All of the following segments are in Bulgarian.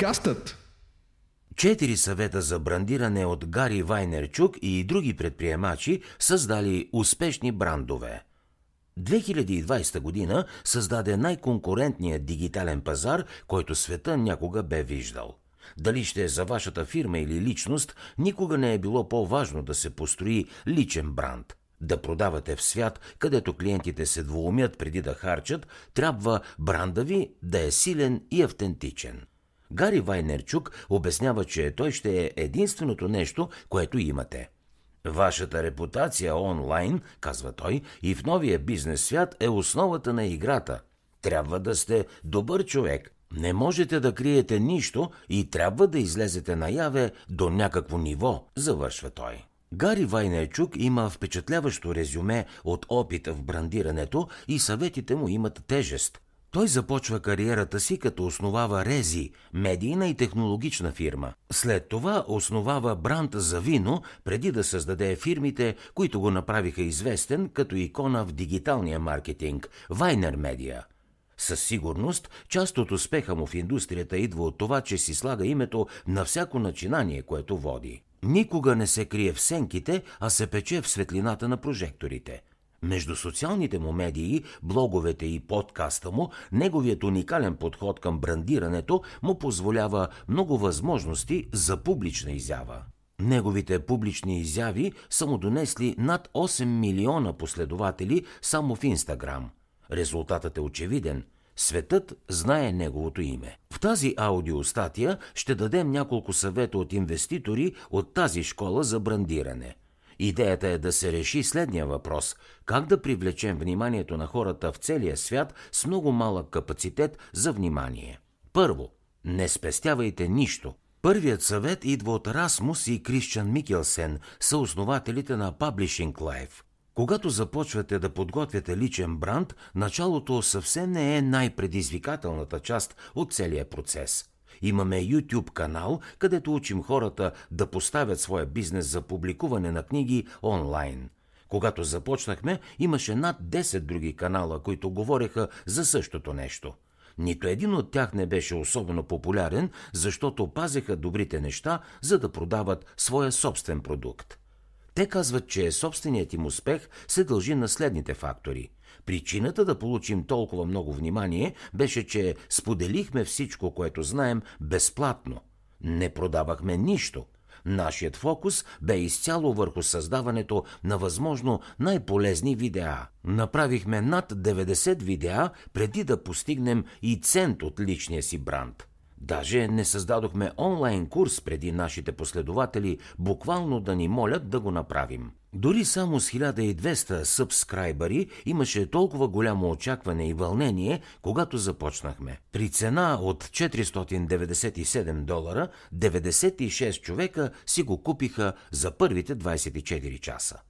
Подкастът Четири съвета за брандиране от Гари Вайнерчук и други предприемачи създали успешни брандове. 2020 година създаде най-конкурентният дигитален пазар, който света някога бе виждал. Дали ще е за вашата фирма или личност, никога не е било по-важно да се построи личен бранд. Да продавате в свят, където клиентите се двоумят преди да харчат, трябва бранда ви да е силен и автентичен. Гари Вайнерчук обяснява, че той ще е единственото нещо, което имате. Вашата репутация онлайн, казва той, и в новия бизнес свят е основата на играта. Трябва да сте добър човек. Не можете да криете нищо и трябва да излезете наяве до някакво ниво, завършва той. Гари Вайнерчук има впечатляващо резюме от опит в брандирането и съветите му имат тежест – той започва кариерата си като основава Рези, медийна и технологична фирма. След това основава бранд за вино, преди да създаде фирмите, които го направиха известен като икона в дигиталния маркетинг – Вайнер Медиа. Със сигурност, част от успеха му в индустрията идва от това, че си слага името на всяко начинание, което води. Никога не се крие в сенките, а се пече в светлината на прожекторите – между социалните му медии, блоговете и подкаста му, неговият уникален подход към брандирането му позволява много възможности за публична изява. Неговите публични изяви са му донесли над 8 милиона последователи само в Инстаграм. Резултатът е очевиден. Светът знае неговото име. В тази аудиостатия ще дадем няколко съвета от инвеститори от тази школа за брандиране – Идеята е да се реши следния въпрос – как да привлечем вниманието на хората в целия свят с много малък капацитет за внимание. Първо, не спестявайте нищо. Първият съвет идва от Расмус и Крищан Микелсен, съоснователите на Publishing Life. Когато започвате да подготвяте личен бранд, началото съвсем не е най-предизвикателната част от целия процес – Имаме YouTube канал, където учим хората да поставят своя бизнес за публикуване на книги онлайн. Когато започнахме, имаше над 10 други канала, които говореха за същото нещо. Нито един от тях не беше особено популярен, защото пазеха добрите неща, за да продават своя собствен продукт. Те казват, че собственият им успех се дължи на следните фактори – Причината да получим толкова много внимание беше, че споделихме всичко, което знаем, безплатно. Не продавахме нищо. Нашият фокус бе изцяло върху създаването на възможно най-полезни видеа. Направихме над 90 видеа преди да постигнем и цент от личния си бранд. Даже не създадохме онлайн курс преди нашите последователи буквално да ни молят да го направим. Дори само с 1200 сабскрайбъри имаше толкова голямо очакване и вълнение, когато започнахме. При цена от 497 долара, 96 човека си го купиха за първите 24 часа.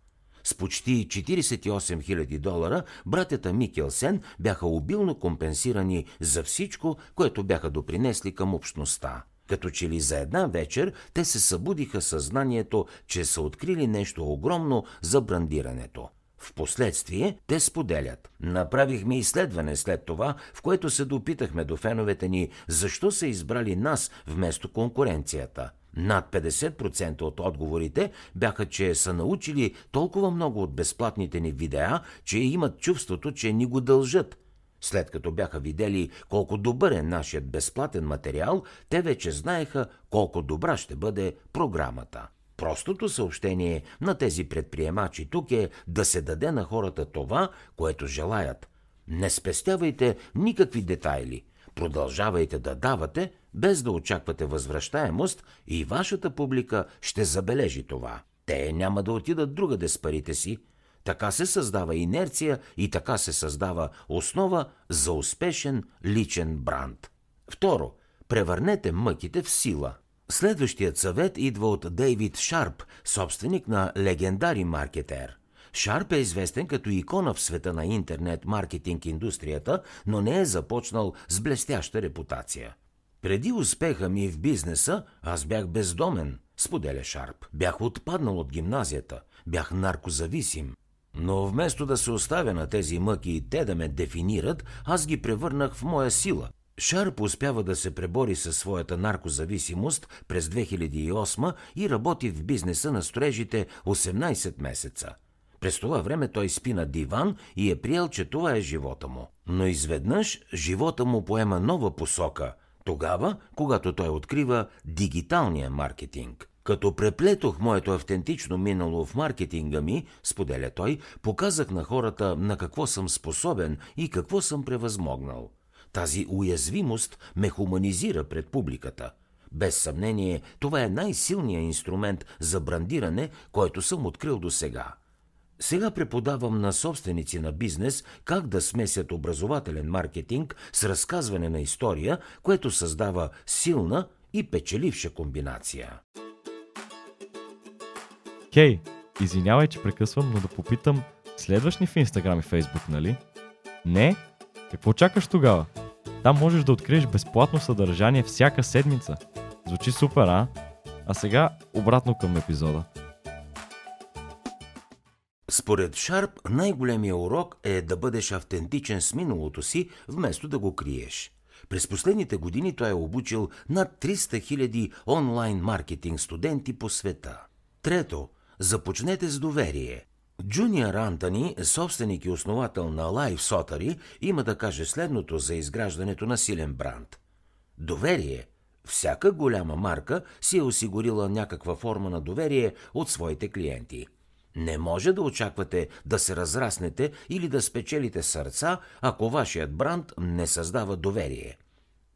С почти 48 000 долара братята Микелсен бяха обилно компенсирани за всичко, което бяха допринесли към общността. Като че ли за една вечер те се събудиха съзнанието, че са открили нещо огромно за брандирането. Впоследствие те споделят. Направихме изследване след това, в което се допитахме до феновете ни, защо са избрали нас вместо конкуренцията. Над 50% от отговорите бяха, че са научили толкова много от безплатните ни видеа, че имат чувството, че ни го дължат. След като бяха видели колко добър е нашият безплатен материал, те вече знаеха колко добра ще бъде програмата. Простото съобщение на тези предприемачи тук е да се даде на хората това, което желаят. Не спестявайте никакви детайли. Продължавайте да давате, без да очаквате възвръщаемост и вашата публика ще забележи това. Те няма да отидат другаде с парите си. Така се създава инерция и така се създава основа за успешен личен бранд. Второ, превърнете мъките в сила. Следващият съвет идва от Дейвид Шарп, собственик на легендари маркетер. Шарп е известен като икона в света на интернет маркетинг индустрията, но не е започнал с блестяща репутация. Преди успеха ми в бизнеса, аз бях бездомен, споделя Шарп. Бях отпаднал от гимназията, бях наркозависим. Но вместо да се оставя на тези мъки и те да ме дефинират, аз ги превърнах в моя сила. Шарп успява да се пребори със своята наркозависимост през 2008 и работи в бизнеса на строежите 18 месеца. През това време той спи на диван и е приел, че това е живота му. Но изведнъж живота му поема нова посока, тогава, когато той открива дигиталния маркетинг. Като преплетох моето автентично минало в маркетинга ми, споделя той, показах на хората на какво съм способен и какво съм превъзмогнал. Тази уязвимост ме хуманизира пред публиката. Без съмнение, това е най-силният инструмент за брандиране, който съм открил до сега. Сега преподавам на собственици на бизнес как да смесят образователен маркетинг с разказване на история, което създава силна и печеливша комбинация. Хей, okay, извинявай, че прекъсвам, но да попитам, следваш ни в Инстаграм и Фейсбук, нали? Не? Какво чакаш тогава? Там можеш да откриеш безплатно съдържание всяка седмица. Звучи супер, а? А сега обратно към епизода. Според Шарп, най-големия урок е да бъдеш автентичен с миналото си, вместо да го криеш. През последните години той е обучил над 300 000 онлайн маркетинг студенти по света. Трето, започнете с доверие. Джуниор Антони, собственик и основател на Live Sotary, има да каже следното за изграждането на силен бранд. Доверие. Всяка голяма марка си е осигурила някаква форма на доверие от своите клиенти. Не може да очаквате да се разраснете или да спечелите сърца, ако вашият бранд не създава доверие –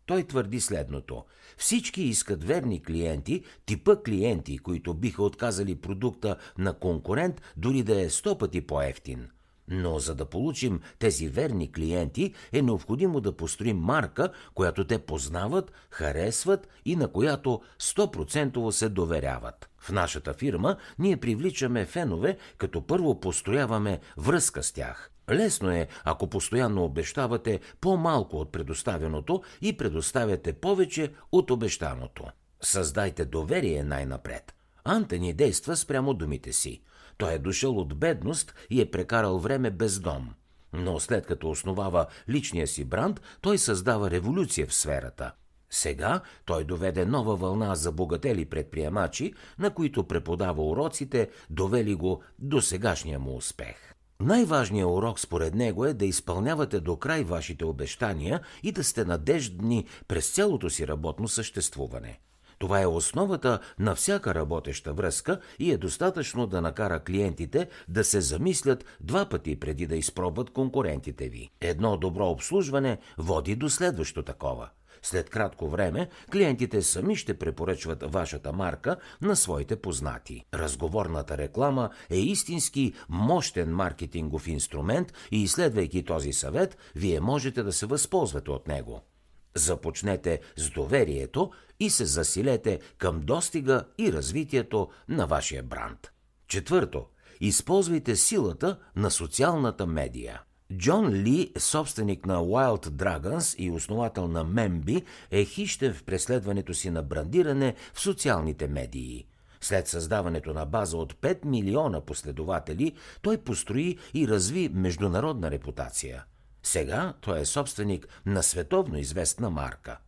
той твърди следното. Всички искат верни клиенти, типа клиенти, които биха отказали продукта на конкурент, дори да е сто пъти по-ефтин. Но за да получим тези верни клиенти, е необходимо да построим марка, която те познават, харесват и на която 100% се доверяват. В нашата фирма ние привличаме фенове, като първо построяваме връзка с тях. Лесно е, ако постоянно обещавате по-малко от предоставеното и предоставяте повече от обещаното. Създайте доверие най-напред. Антони действа спрямо думите си. Той е дошъл от бедност и е прекарал време без дом. Но след като основава личния си бранд, той създава революция в сферата. Сега той доведе нова вълна за богатели предприемачи, на които преподава уроците, довели го до сегашния му успех. Най-важният урок според него е да изпълнявате до край вашите обещания и да сте надеждни през цялото си работно съществуване. Това е основата на всяка работеща връзка и е достатъчно да накара клиентите да се замислят два пъти преди да изпробват конкурентите ви. Едно добро обслужване води до следващо такова – след кратко време клиентите сами ще препоръчват вашата марка на своите познати. Разговорната реклама е истински мощен маркетингов инструмент и изследвайки този съвет, вие можете да се възползвате от него. Започнете с доверието и се засилете към достига и развитието на вашия бранд. Четвърто, използвайте силата на социалната медия. Джон Ли, собственик на Wild Dragons и основател на Мемби, е хищен в преследването си на брандиране в социалните медии. След създаването на база от 5 милиона последователи, той построи и разви международна репутация. Сега той е собственик на световно известна марка.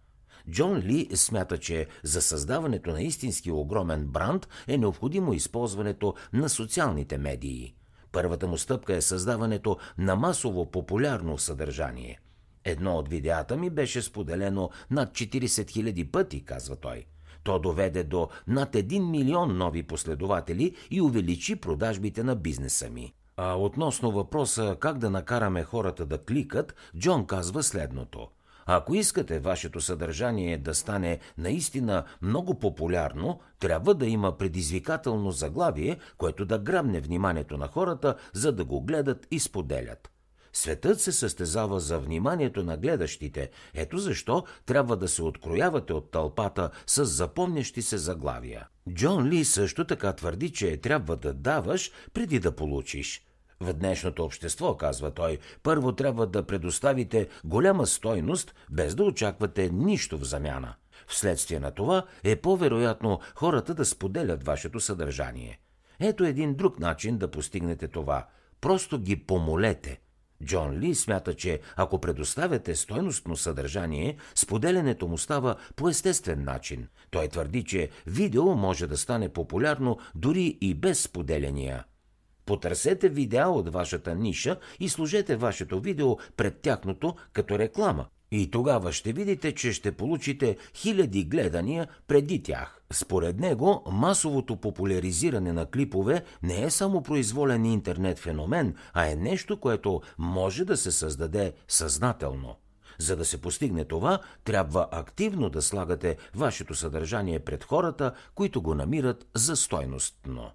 Джон Ли смята, че за създаването на истински огромен бранд е необходимо използването на социалните медии – Първата му стъпка е създаването на масово популярно съдържание. Едно от видеята ми беше споделено над 40 000 пъти, казва той. То доведе до над 1 милион нови последователи и увеличи продажбите на бизнеса ми. А относно въпроса как да накараме хората да кликат, Джон казва следното. Ако искате вашето съдържание да стане наистина много популярно, трябва да има предизвикателно заглавие, което да грабне вниманието на хората, за да го гледат и споделят. Светът се състезава за вниманието на гледащите. Ето защо трябва да се откроявате от тълпата с запомнящи се заглавия. Джон Ли също така твърди, че трябва да даваш преди да получиш. В днешното общество, казва той, първо трябва да предоставите голяма стойност, без да очаквате нищо в замяна. Вследствие на това е по-вероятно хората да споделят вашето съдържание. Ето един друг начин да постигнете това. Просто ги помолете. Джон Ли смята, че ако предоставяте стойностно съдържание, споделянето му става по естествен начин. Той твърди, че видео може да стане популярно дори и без споделяния. Потърсете видеа от вашата ниша и служете вашето видео пред тяхното като реклама. И тогава ще видите, че ще получите хиляди гледания преди тях. Според него, масовото популяризиране на клипове не е само произволен интернет феномен, а е нещо, което може да се създаде съзнателно. За да се постигне това, трябва активно да слагате вашето съдържание пред хората, които го намират за стойностно.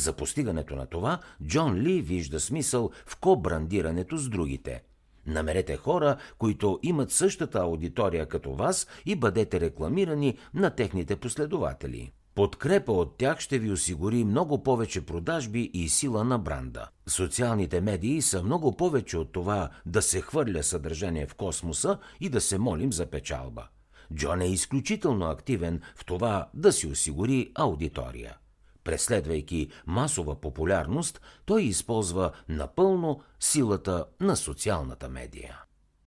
За постигането на това, Джон Ли вижда смисъл в кобрандирането с другите. Намерете хора, които имат същата аудитория като вас и бъдете рекламирани на техните последователи. Подкрепа от тях ще ви осигури много повече продажби и сила на бранда. Социалните медии са много повече от това да се хвърля съдържание в космоса и да се молим за печалба. Джон е изключително активен в това да си осигури аудитория. Преследвайки масова популярност, той използва напълно силата на социалната медия.